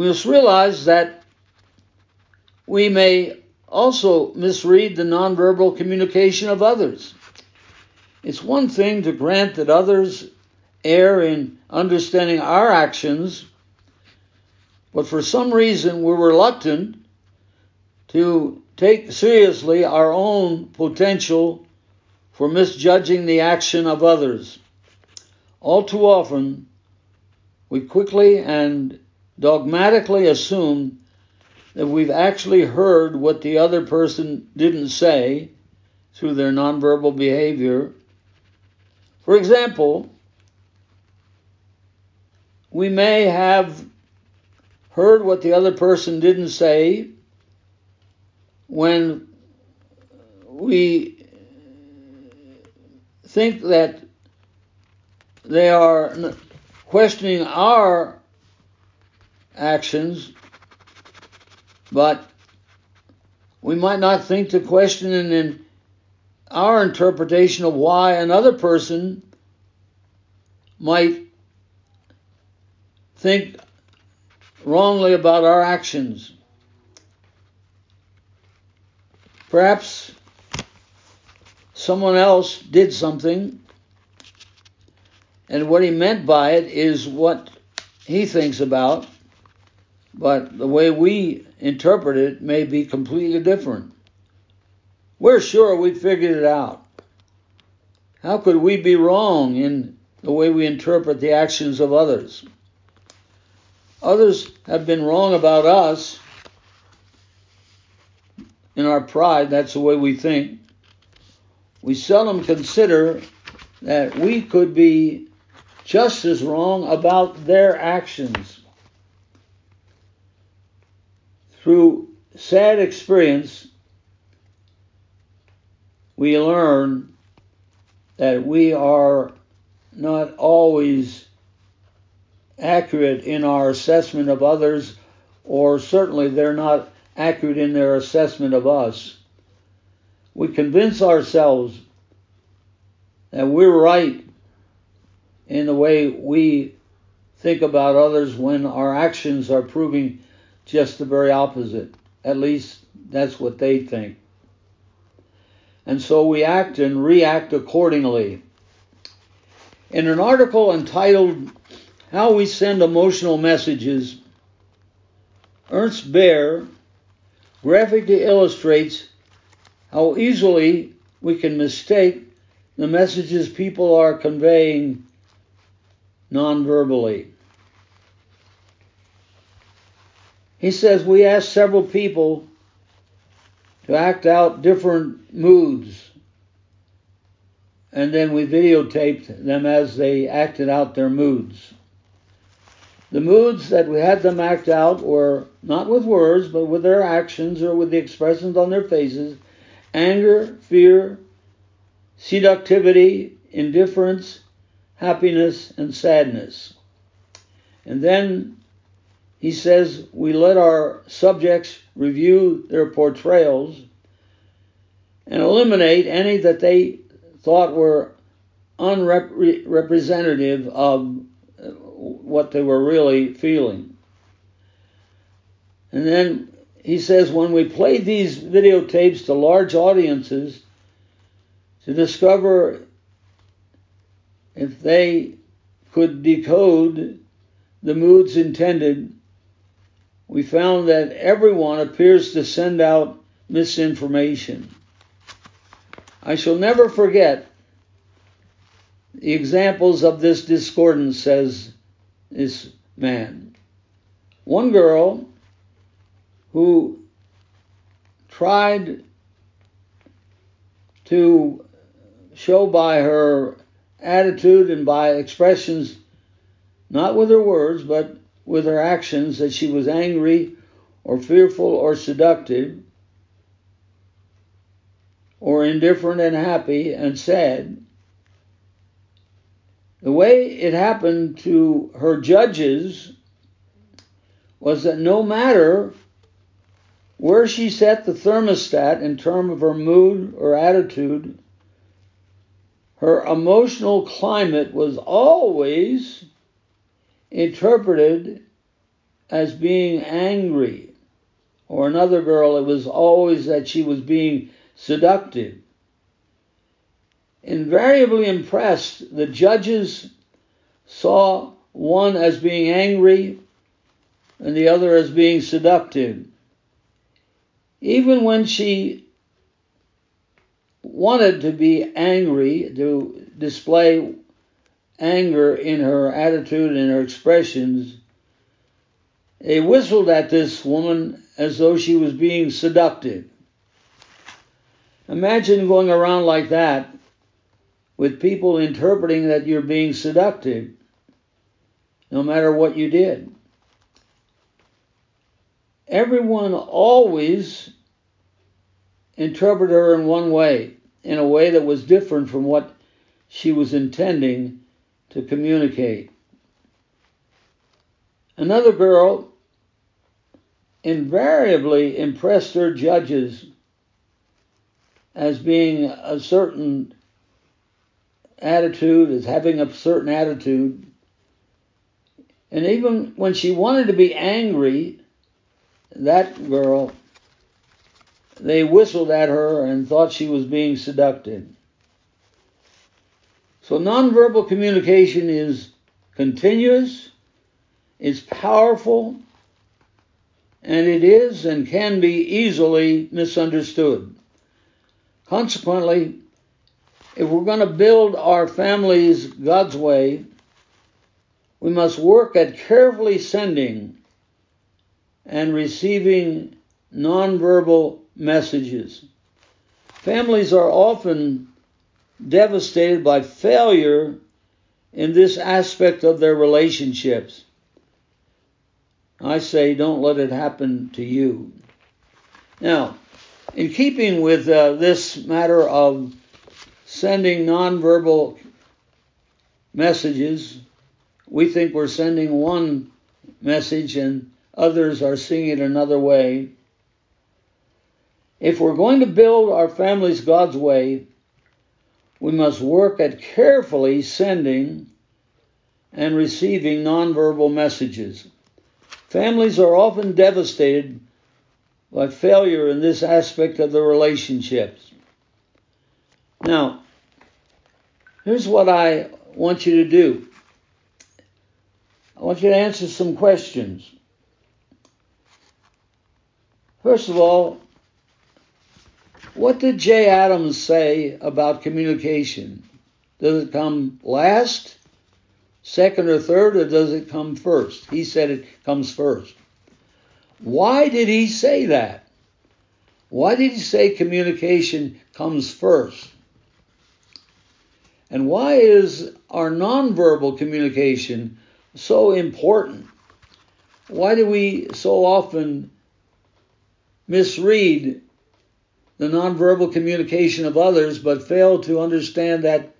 we must realize that we may also misread the nonverbal communication of others. It's one thing to grant that others err in understanding our actions, but for some reason we're reluctant to take seriously our own potential for misjudging the action of others. All too often, we quickly and dogmatically assume that we've actually heard what the other person didn't say through their nonverbal behavior. For example, we may have heard what the other person didn't say when we think that they are questioning our actions, but we might not think to question in our interpretation of why another person might think wrongly about our actions. Perhaps someone else did something, and what he meant by it is what he thinks about, but the way we interpret it may be completely different. We're sure we figured it out. How could we be wrong in the way we interpret the actions of others? Others have been wrong about us in our pride, that's the way we think. We seldom consider that we could be just as wrong about their actions. Through sad experience, we learn that we are not always accurate in our assessment of others, or certainly they're not accurate in their assessment of us. We convince ourselves that we're right in the way we think about others when our actions are proving just the very opposite. At least that's what they think. And so we act and react accordingly. In an article entitled how we send emotional messages, Ernst Beier graphically illustrates how easily we can mistake the messages people are conveying non-verbally. He says we asked several people to act out different moods and then we videotaped them as they acted out their moods. The moods that we had them act out were not with words, but with their actions or with the expressions on their faces anger, fear, seductivity, indifference, happiness, and sadness. And then he says we let our subjects review their portrayals and eliminate any that they thought were unrepresentative of uh, what they were really feeling. And then he says when we played these videotapes to large audiences to discover if they could decode the moods intended, we found that everyone appears to send out misinformation. I shall never forget the examples of this discordance, says this man. One girl who tried to show by her attitude and by expressions, not with her words, but with her actions, that she was angry or fearful or seductive or indifferent and happy and sad. The way it happened to her judges was that no matter where she set the thermostat in terms of her mood or attitude, her emotional climate was always interpreted as being angry, or another girl, it was always that she was being seductive. Invariably impressed, the judges saw one as being angry and the other as being seductive. Even when she wanted to be angry, to display anger in her attitude and her expressions, they whistled at this woman as though she was being seductive. Imagine going around like that with people interpreting that you're being seductive, no matter what you did. Everyone always interpreted her in one way, in a way that was different from what she was intending to communicate. Another girl invariably impressed her judges as being a certain attitude, as having a certain attitude. And even when she wanted to be angry, that girl, they whistled at her and thought she was being seductive. So nonverbal communication is continuous, it's powerful, and it is and can be easily misunderstood. Consequently, if we're going to build our families God's way, we must work at carefully sending and receiving nonverbal messages. Families are often devastated by failure in this aspect of their relationships. I say, don't let it happen to you. Now, in keeping with uh, this matter of sending nonverbal messages, we think we're sending one message and others are seeing it another way. If we're going to build our families God's way, we must work at carefully sending and receiving nonverbal messages. Families are often devastated by failure in this aspect of the relationships. Now, here's what I want you to do I want you to answer some questions. First of all, what did Jay Adams say about communication? Does it come last? second or third, or does it come first? He said it comes first. Why did he say that? Why did he say communication comes first? And why is our nonverbal communication so important? Why do we so often misread the nonverbal communication of others but fail to understand that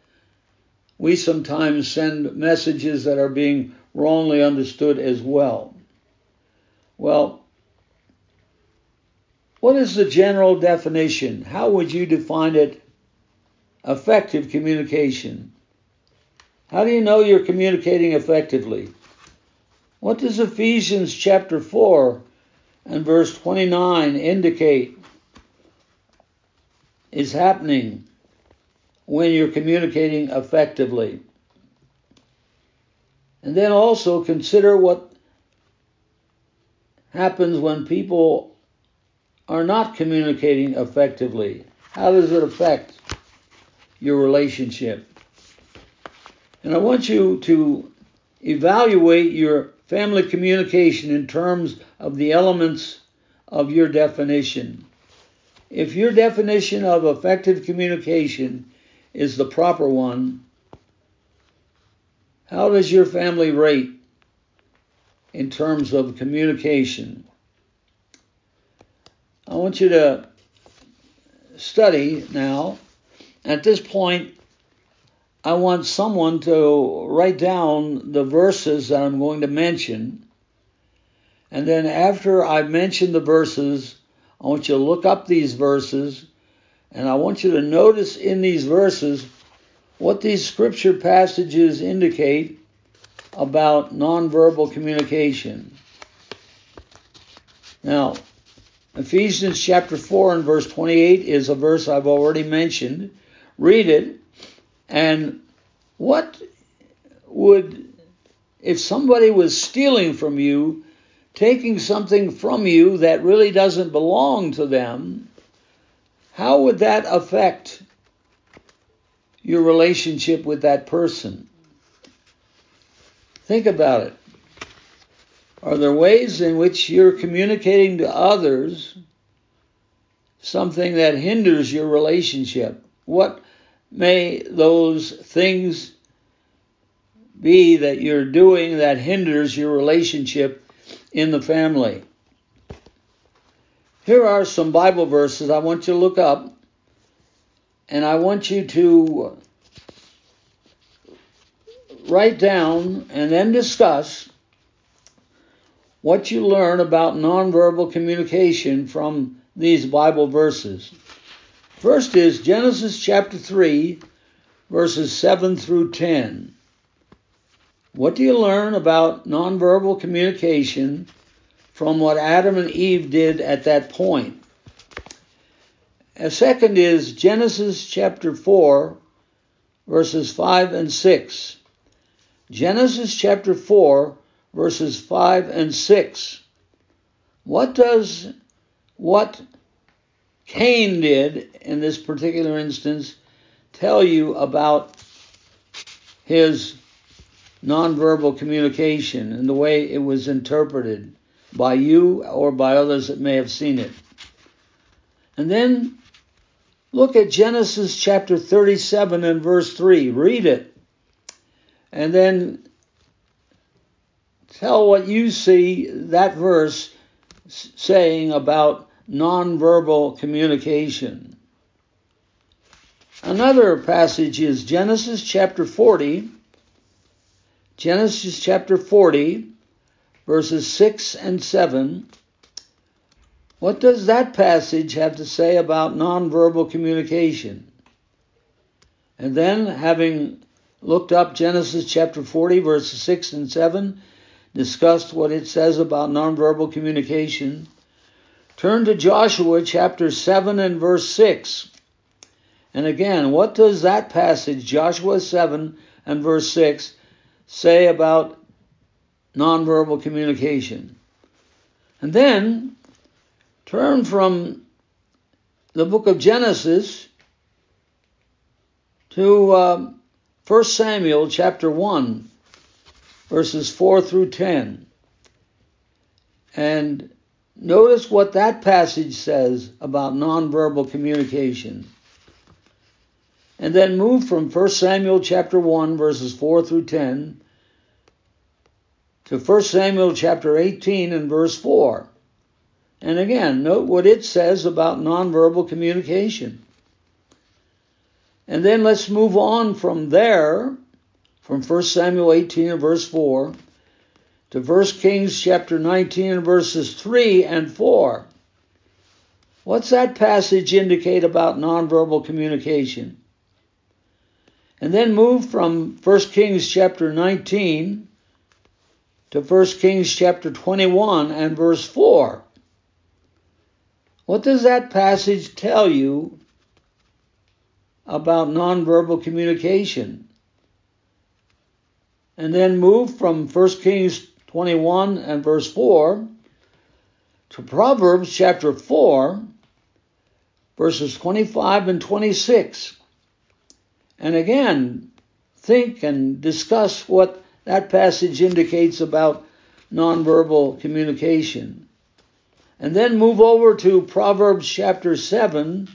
we sometimes send messages that are being wrongly understood as well. Well, what is the general definition? How would you define it? Effective communication. How do you know you're communicating effectively? What does Ephesians chapter 4 and verse 29 indicate is happening when you're communicating effectively. And then also consider what happens when people are not communicating effectively. How does it affect your relationship? And I want you to evaluate your family communication in terms of the elements of your definition. If your definition of effective communication is the proper one, how does your family rate in terms of communication? I want you to study now. At this point, I want someone to write down the verses that I'm going to mention. And then after I mention the verses, I want you to look up these verses and I want you to notice in these verses what these scripture passages indicate about nonverbal communication. Now, Ephesians chapter 4 and verse 28 is a verse I've already mentioned. Read it, and what would, if somebody was stealing from you, taking something from you that really doesn't belong to them, how would that affect your relationship with that person? Think about it. Are there ways in which you're communicating to others something that hinders your relationship? What may those things be that you're doing that hinders your relationship in the family? Here are some Bible verses I want you to look up, and I want you to write down and then discuss what you learn about nonverbal communication from these Bible verses. First is Genesis chapter 3, verses 7 through 10. What do you learn about nonverbal communication from what Adam and Eve did at that point? A second is Genesis chapter 4, verses 5 and 6. Genesis chapter 4, verses 5 and 6. What does what Cain did in this particular instance tell you about his nonverbal communication and the way it was interpreted by you or by others that may have seen it? And then look at Genesis chapter 37 and verse 3. Read it. And then tell what you see that verse saying about nonverbal communication. Another passage is Genesis chapter 40. Genesis chapter 40, verses 6 and 7. What does that passage have to say about nonverbal communication? And then, having looked up Genesis chapter 40, verses 6 and 7, discussed what it says about nonverbal communication, turn to Joshua chapter 7 and verse 6. And again, what does that passage, Joshua 7 and verse 6, say about nonverbal communication? And then turn from the book of Genesis to uh, 1 Samuel chapter 1 verses 4 through 10. And notice what that passage says about nonverbal communication. And then move from 1 Samuel chapter 1 verses 4 through 10 to 1 Samuel chapter 18 and verse 4. And again, note what it says about nonverbal communication. And then let's move on from there from 1 Samuel 18 and verse 4 to 1 Kings chapter 19 and verses 3 and 4. What's that passage indicate about nonverbal communication? And then move from 1 Kings chapter 19 to 1 Kings chapter 21 and verse 4. What does that passage tell you about nonverbal communication? and then move from 1 Kings 21 and verse 4 to Proverbs chapter 4, verses 25 and 26. And again, think and discuss what that passage indicates about nonverbal communication. And then move over to Proverbs chapter 7,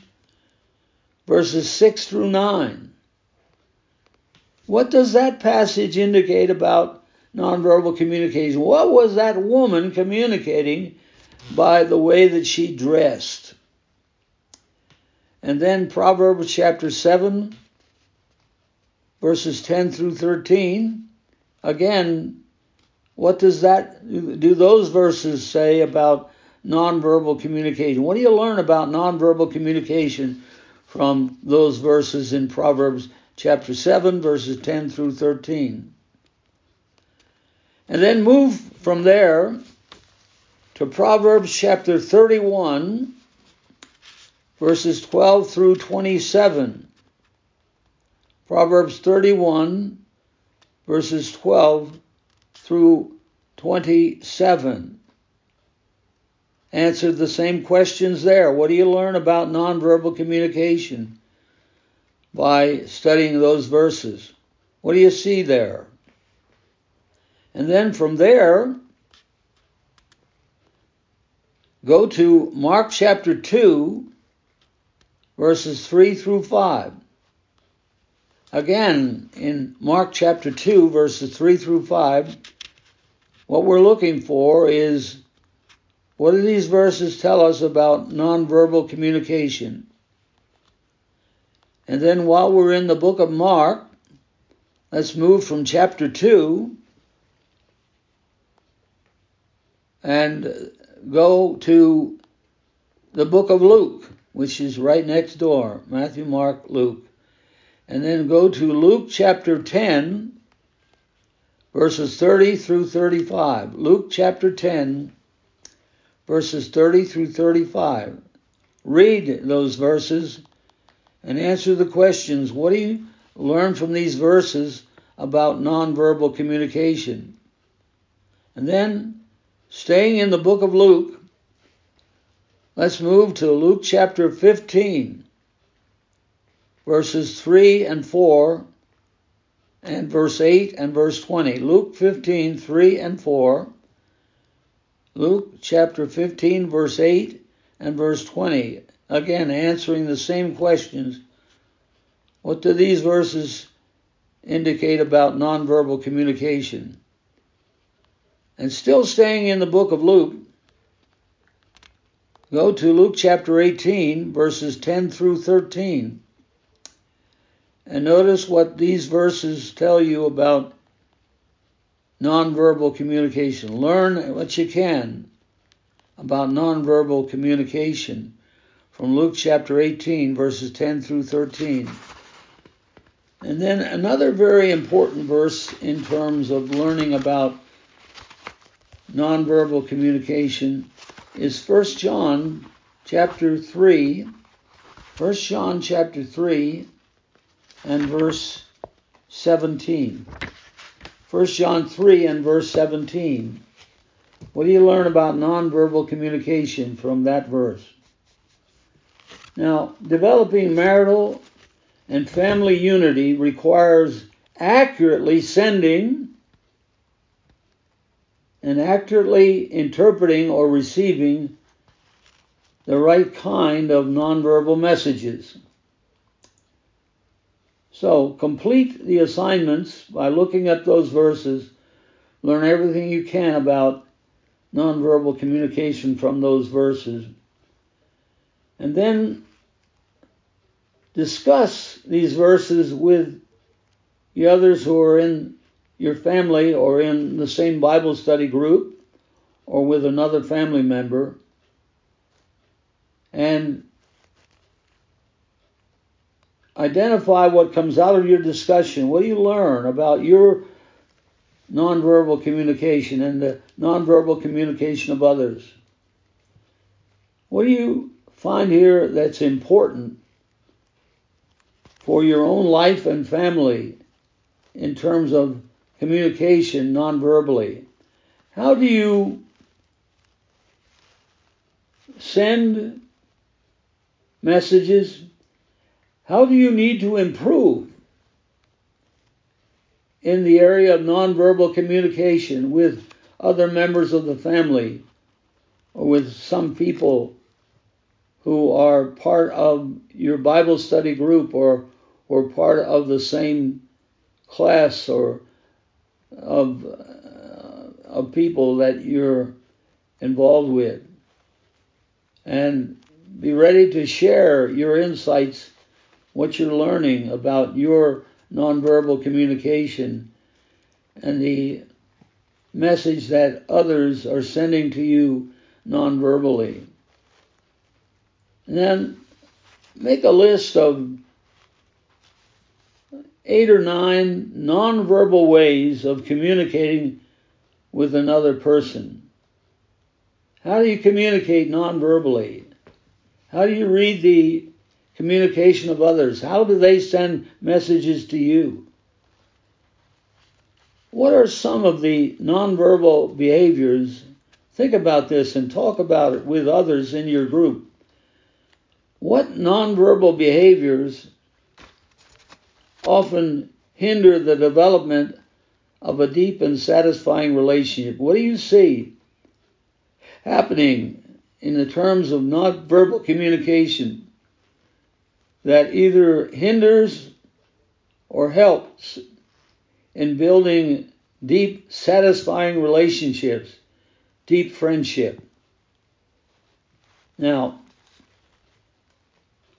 verses 6 through 9. What does that passage indicate about nonverbal communication? What was that woman communicating by the way that she dressed? And then Proverbs chapter 7, verses 10 through 13. Again, what does that do those verses say about nonverbal communication? What do you learn about nonverbal communication from those verses in Proverbs chapter 7, verses 10 through 13. And then move from there to Proverbs chapter 31, verses 12 through 27. Proverbs 31, verses 12 through 27. Answered the same questions there. What do you learn about nonverbal communication by studying those verses? What do you see there? And then from there, go to Mark chapter 2, verses 3 through 5. Again, in Mark chapter 2, verses 3 through 5, what we're looking for is what do these verses tell us about nonverbal communication? And then while we're in the book of Mark, let's move from chapter 2 and go to the book of Luke, which is right next door Matthew, Mark, Luke. And then go to Luke chapter 10, verses 30 through 35. Luke chapter 10, verses 30 through 35. Read those verses and answer the questions. What do you learn from these verses about nonverbal communication? And then, staying in the book of Luke, let's move to Luke chapter 15, verses 3 and 4, and verse 8 and verse 20. Luke 15, 3 and 4. Luke chapter 15, verse 8 and verse 20. Again, answering the same questions. What do these verses indicate about nonverbal communication? And still staying in the book of Luke, go to Luke chapter 18, verses 10 through 13. And notice what these verses tell you about nonverbal communication. Learn what you can about nonverbal communication from Luke chapter 18, verses 10 through 13. And then another very important verse in terms of learning about nonverbal communication is 1 John chapter 3. 1 John chapter 3 and verse 17. 1 John 3 and verse 17. What do you learn about nonverbal communication from that verse? Now, developing marital and family unity requires accurately sending and accurately interpreting or receiving the right kind of nonverbal messages. So complete the assignments by looking at those verses. Learn everything you can about nonverbal communication from those verses. And then discuss these verses with the others who are in your family or in the same Bible study group or with another family member. And identify what comes out of your discussion. What do you learn about your nonverbal communication and the nonverbal communication of others? What do you find here that's important for your own life and family in terms of communication nonverbally? How do you send messages how do you need to improve in the area of nonverbal communication with other members of the family or with some people who are part of your Bible study group or or part of the same class or of uh, of people that you're involved with? And be ready to share your insights what you're learning about your nonverbal communication and the message that others are sending to you nonverbally. And then make a list of eight or nine nonverbal ways of communicating with another person. How do you communicate non-verbally? How do you read the communication of others? How do they send messages to you? What are some of the nonverbal behaviors? Think about this and talk about it with others in your group. What nonverbal behaviors often hinder the development of a deep and satisfying relationship? What do you see happening in the terms of nonverbal communication that either hinders or helps in building deep, satisfying relationships, deep friendship. Now,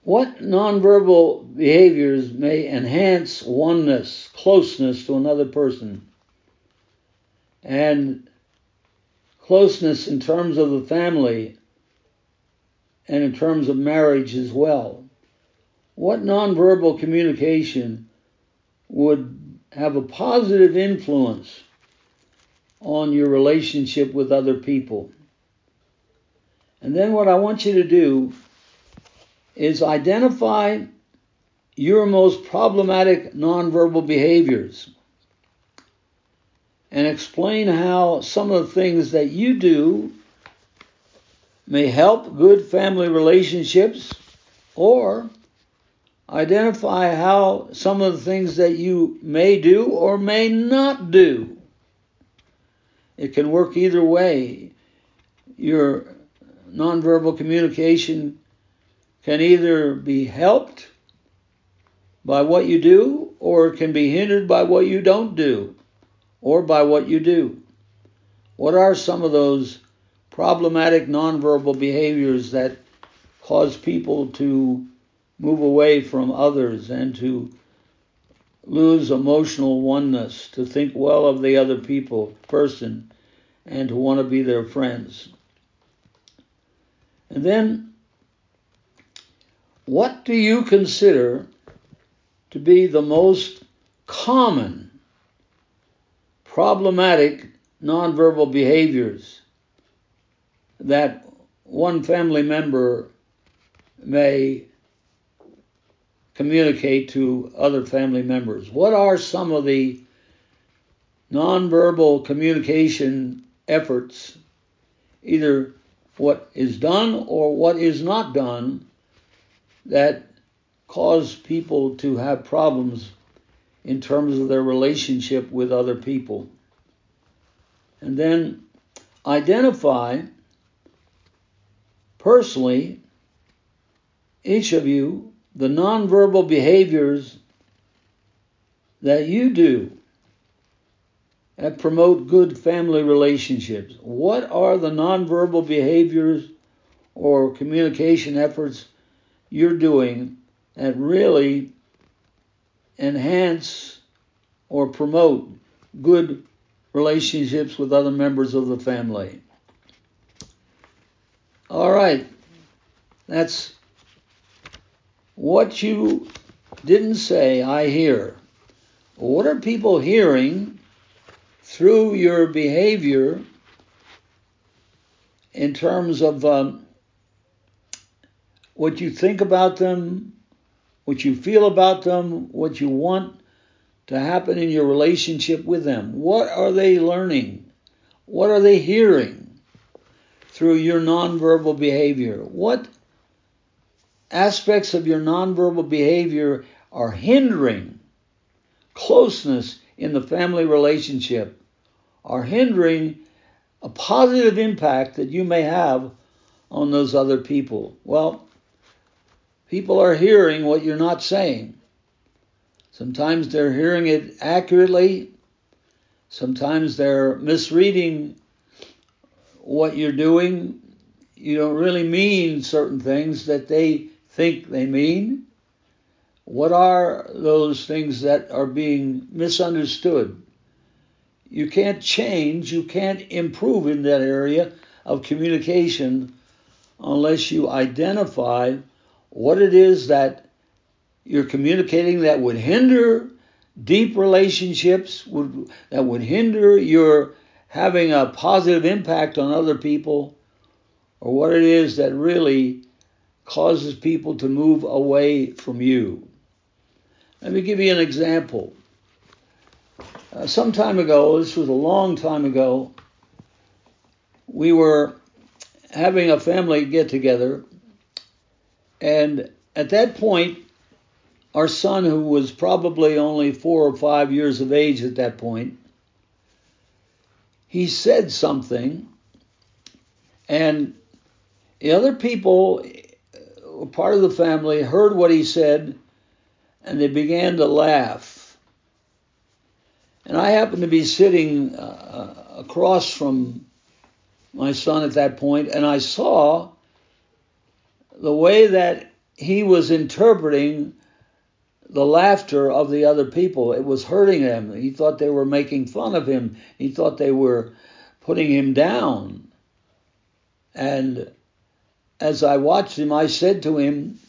what nonverbal behaviors may enhance oneness, closeness to another person, and closeness in terms of the family and in terms of marriage as well? What nonverbal communication would have a positive influence on your relationship with other people. And then what I want you to do is identify your most problematic nonverbal behaviors and explain how some of the things that you do may help good family relationships or Identify how some of the things that you may do or may not do. It can work either way. Your nonverbal communication can either be helped by what you do or it can be hindered by what you don't do or by what you do. What are some of those problematic nonverbal behaviors that cause people to move away from others and to lose emotional oneness, to think well of the other people, person, and to want to be their friends. And then, what do you consider to be the most common problematic nonverbal behaviors that one family member may communicate to other family members? What are some of the nonverbal communication efforts, either what is done or what is not done, that cause people to have problems in terms of their relationship with other people? And then identify personally, each of you, the nonverbal behaviors that you do that promote good family relationships. What are the nonverbal behaviors or communication efforts you're doing that really enhance or promote good relationships with other members of the family? All right, that's what you didn't say, I hear. What are people hearing through your behavior in terms of um, what you think about them, what you feel about them, what you want to happen in your relationship with them? What are they learning? What are they hearing through your nonverbal behavior? What aspects of your nonverbal behavior are hindering closeness in the family relationship, are hindering a positive impact that you may have on those other people. Well, people are hearing what you're not saying. Sometimes they're hearing it accurately, sometimes they're misreading what you're doing. You don't really mean certain things that they think they mean? What are those things that are being misunderstood? You can't change, you can't improve in that area of communication unless you identify what it is that you're communicating that would hinder deep relationships, would, that would hinder your having a positive impact on other people, or what it is that really causes people to move away from you. Let me give you an example. Uh, some time ago, this was a long time ago, we were having a family get together, and at that point, our son, who was probably only four or five years of age at that point, he said something, and the other people, part of the family, heard what he said, and they began to laugh. And I happened to be sitting uh, across from my son at that point, and I saw the way that he was interpreting the laughter of the other people. It was hurting him. He thought they were making fun of him. He thought they were putting him down. And as I watched him, I said to him,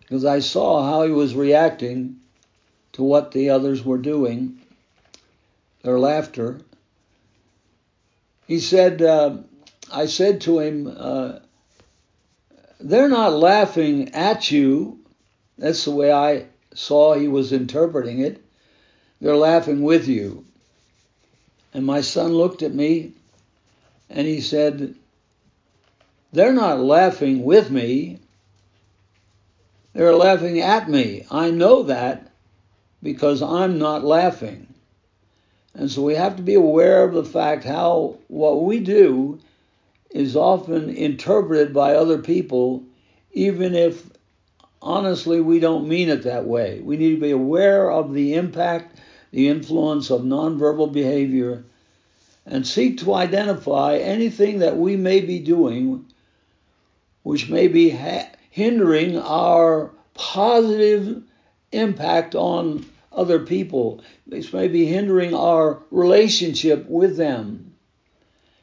because I saw how he was reacting to what the others were doing, their laughter. He said, uh, I said to him, uh, they're not laughing at you. That's the way I saw he was interpreting it. They're laughing with you. And my son looked at me and he said, They're not laughing with me. They're laughing at me. I know that because I'm not laughing. And so we have to be aware of the fact how what we do is often interpreted by other people, even if honestly we don't mean it that way. We need to be aware of the impact, the influence of nonverbal behavior, and seek to identify anything that we may be doing which may be ha- hindering our positive impact on other people. This may be hindering our relationship with them.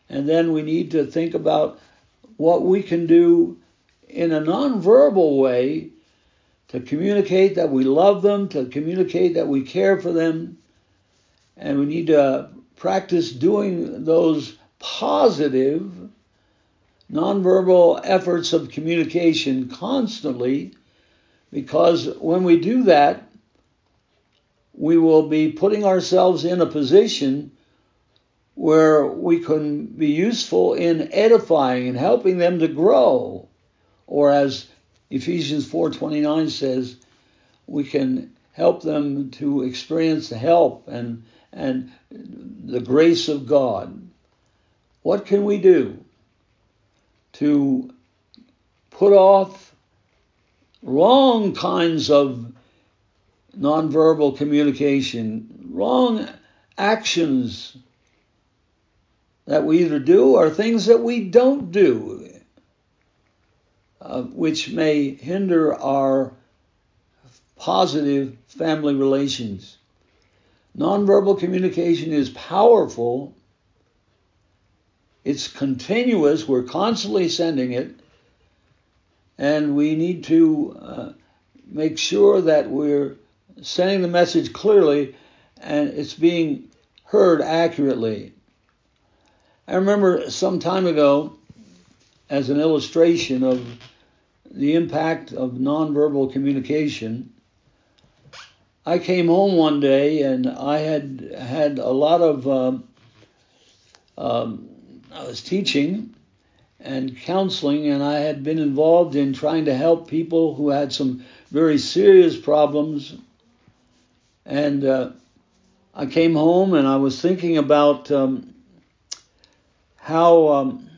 And then we need to think about what we can do in a nonverbal way to communicate that we love them, to communicate that we care for them. And we need to practice doing those positive nonverbal efforts of communication constantly because when we do that, we will be putting ourselves in a position where we can be useful in edifying and helping them to grow. Or as Ephesians 4:29 says, we can help them to experience the help and and the grace of God. What can we do to put off wrong kinds of nonverbal communication, wrong actions that we either do or things that we don't do, uh, which may hinder our positive family relations. Nonverbal communication is powerful. It's continuous. We're constantly sending it. And we need to uh, make sure that we're sending the message clearly and it's being heard accurately. I remember some time ago, as an illustration of the impact of nonverbal communication, I came home one day and I had had a lot of, um, um, I was teaching and counseling, and I had been involved in trying to help people who had some very serious problems. And uh, I came home and I was thinking about um, how um,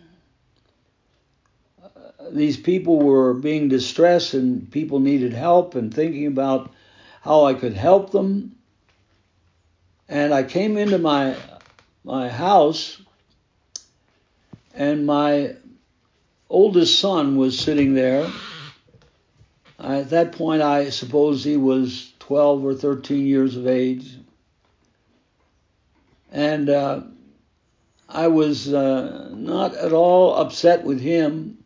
these people were being distressed and people needed help, and thinking about how I could help them. And I came into my my house, and my oldest son was sitting there. At that point, I suppose he was 12 or 13 years of age. And uh, I was uh, not at all upset with him.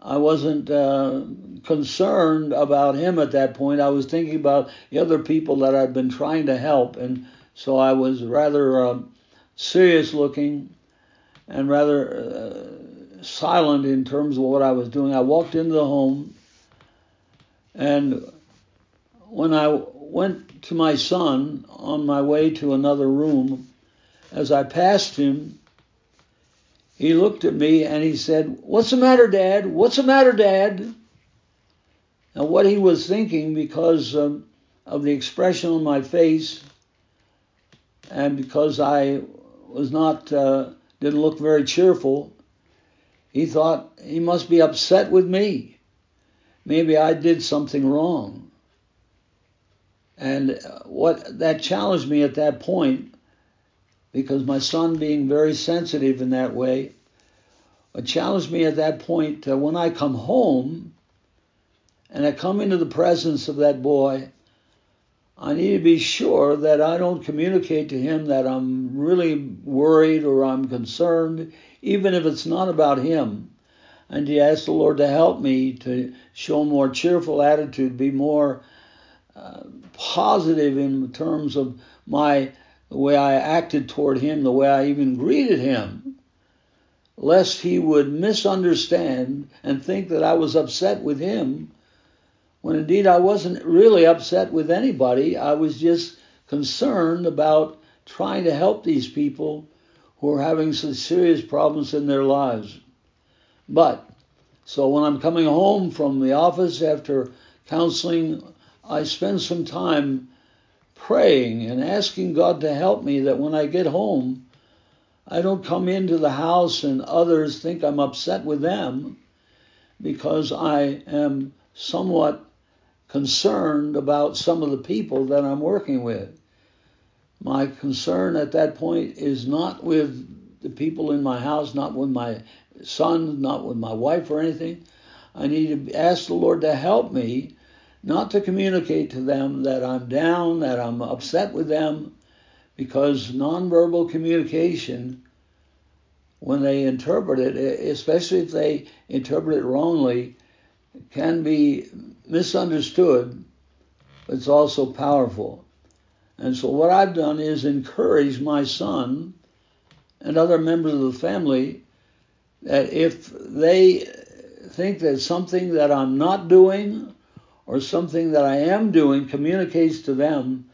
I wasn't uh, concerned about him at that point. I was thinking about the other people that I'd been trying to help, and so I was rather um, serious looking and rather uh, silent in terms of what I was doing. I walked into the home, and when I went to my son on my way to another room, as I passed him, he looked at me and he said, What's the matter, Dad? What's the matter, Dad? Now, what he was thinking, because um, of the expression on my face, and because I was not, uh, didn't look very cheerful, he thought he must be upset with me. Maybe I did something wrong. And uh, what that challenged me at that point, because my son being very sensitive in that way, it challenged me at that point uh, when I come home and I come into the presence of that boy, I need to be sure that I don't communicate to him that I'm really worried or I'm concerned, even if it's not about him. And to ask the Lord to help me to show a more cheerful attitude, be more uh, positive in terms of my the way I acted toward him, the way I even greeted him, lest he would misunderstand and think that I was upset with him when indeed I wasn't really upset with anybody. I was just concerned about trying to help these people who are having some serious problems in their lives. But, so when I'm coming home from the office after counseling, I spend some time praying and asking God to help me that when I get home, I don't come into the house and others think I'm upset with them because I am somewhat concerned about some of the people that I'm working with. My concern at that point is not with the people in my house, not with my son, not with my wife or anything. I need to ask the Lord to help me not to communicate to them that I'm down, that I'm upset with them, because nonverbal communication, when they interpret it, especially if they interpret it wrongly, can be misunderstood, but it's also powerful. And so, what I've done is encourage my son and other members of the family that if they think that something that I'm not doing or something that I am doing communicates to them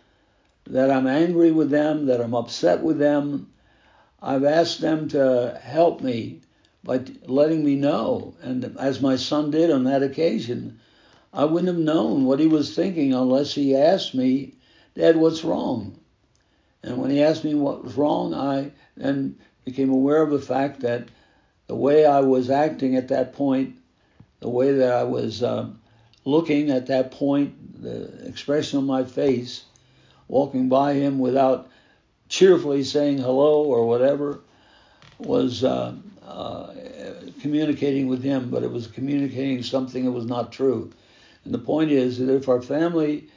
that I'm angry with them, that I'm upset with them, I've asked them to help me by letting me know. And as my son did on that occasion, I wouldn't have known what he was thinking unless he asked me, Dad, what's wrong? And when he asked me what was wrong, I then became aware of the fact that the way I was acting at that point, the way that I was uh, looking at that point, the expression on my face, walking by him without cheerfully saying hello or whatever, was uh, uh, communicating with him, but it was communicating something that was not true. And the point is that if our family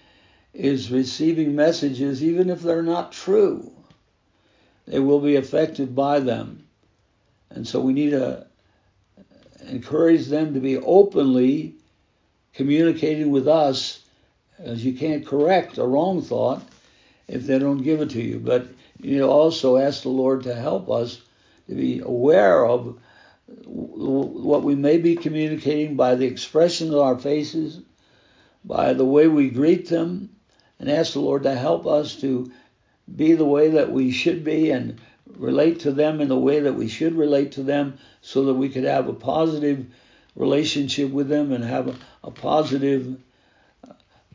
is receiving messages, even if they're not true, they will be affected by them. And so we need to encourage them to be openly communicating with us, as you can't correct a wrong thought if they don't give it to you. But you also ask the Lord to help us to be aware of what we may be communicating by the expression of our faces, by the way we greet them, and ask the Lord to help us to be the way that we should be and relate to them in the way that we should relate to them so that we could have a positive relationship with them and have a, a positive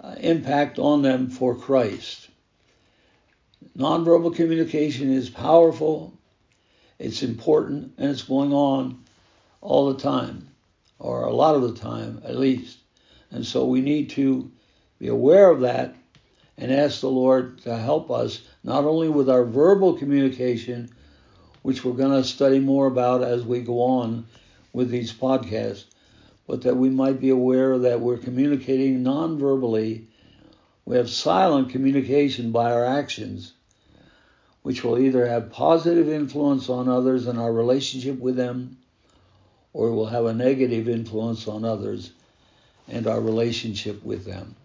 uh, impact on them for Christ. Nonverbal communication is powerful, it's important, and it's going on all the time, or a lot of the time at least. And so we need to be aware of that and ask the Lord to help us not only with our verbal communication, which we're going to study more about as we go on with these podcasts, but that we might be aware that we're communicating non verbally. We have silent communication by our actions, which will either have positive influence on others in our relationship with them, or will have a negative influence on others and our relationship with them.